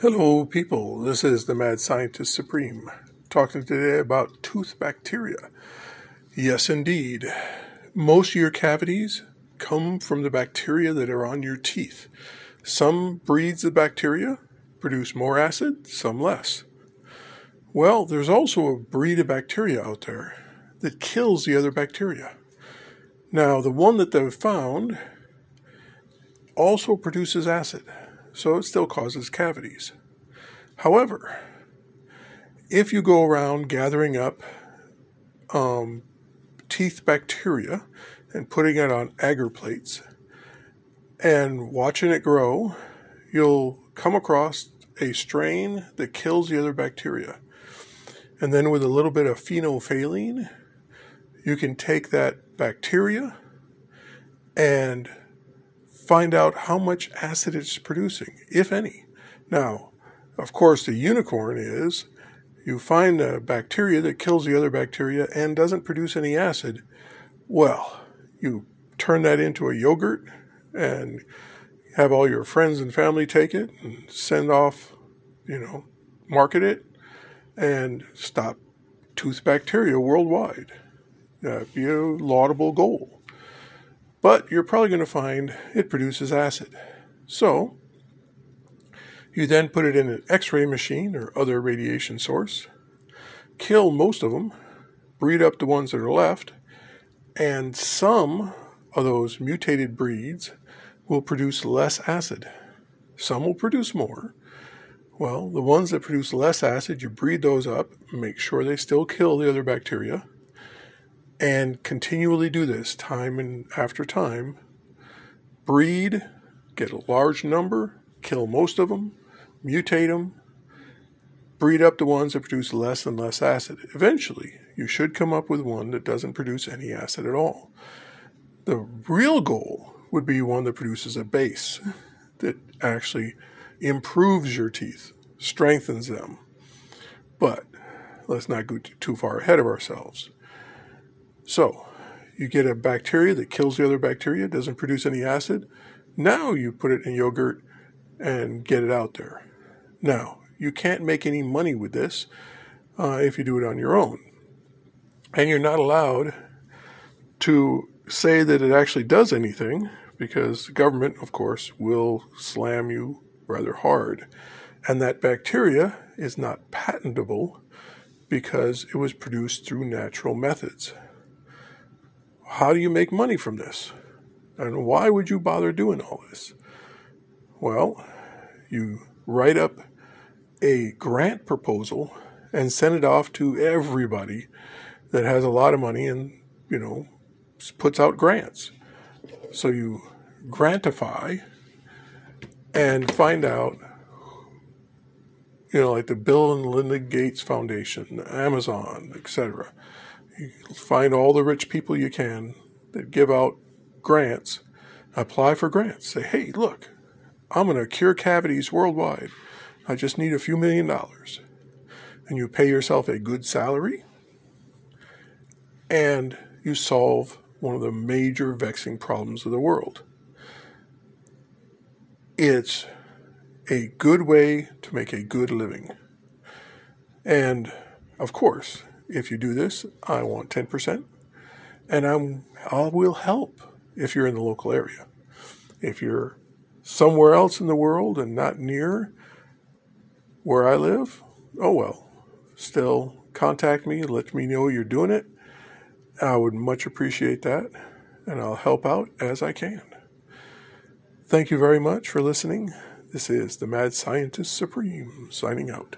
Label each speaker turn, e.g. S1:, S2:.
S1: Hello, people. This is the Mad Scientist Supreme talking today about tooth bacteria. Yes, indeed. Most of your cavities come from the bacteria that are on your teeth. Some breeds of bacteria produce more acid, some less. Well, there's also a breed of bacteria out there that kills the other bacteria. Now, the one that they've found also produces acid so it still causes cavities. However, if you go around gathering up um, teeth bacteria and putting it on agar plates and watching it grow, you'll come across a strain that kills the other bacteria. And then with a little bit of phenolphthalein, you can take that bacteria and find out how much acid it's producing, if any. Now, of course, the unicorn is you find a bacteria that kills the other bacteria and doesn't produce any acid. Well, you turn that into a yogurt and have all your friends and family take it and send off, you know, market it and stop tooth bacteria worldwide. That'd be a laudable goal but you're probably going to find it produces acid. So, you then put it in an X ray machine or other radiation source, kill most of them, breed up the ones that are left, and some of those mutated breeds will produce less acid. Some will produce more. Well, the ones that produce less acid, you breed those up, make sure they still kill the other bacteria, and continually do this time and after time. Breed, get a large number, kill most of them, mutate them, breed up the ones that produce less and less acid. Eventually, you should come up with one that doesn't produce any acid at all. The real goal would be one that produces a base that actually improves your teeth, strengthens them. But let's not go too far ahead of ourselves. So, you get a bacteria that kills the other bacteria, doesn't produce any acid. Now you put it in yogurt and get it out there. Now, you can't make any money with this uh, if you do it on your own. And you're not allowed to say that it actually does anything because the government, of course, will slam you rather hard. And that bacteria is not patentable because it was produced through natural methods how do you make money from this? And why would you bother doing all this? Well, you write up a grant proposal and send it off to everybody that has a lot of money and, you know, puts out grants. So you grantify and find out, you know, like the Bill and Linda Gates Foundation, Amazon, etc. You find all the rich people you can that give out grants. Apply for grants. Say, hey, look, I'm going to cure cavities worldwide. I just need a few million dollars. And you pay yourself a good salary and you solve one of the major vexing problems of the world. It's a good way to make a good living. And of course, if you do this, I want 10%. And I'm, I will help if you're in the local area. If you're somewhere else in the world and not near where I live, oh well. Still contact me, let me know you're doing it. I would much appreciate that, and I'll help out as I can. Thank you very much for listening. This is the Mad Scientist Supreme signing out.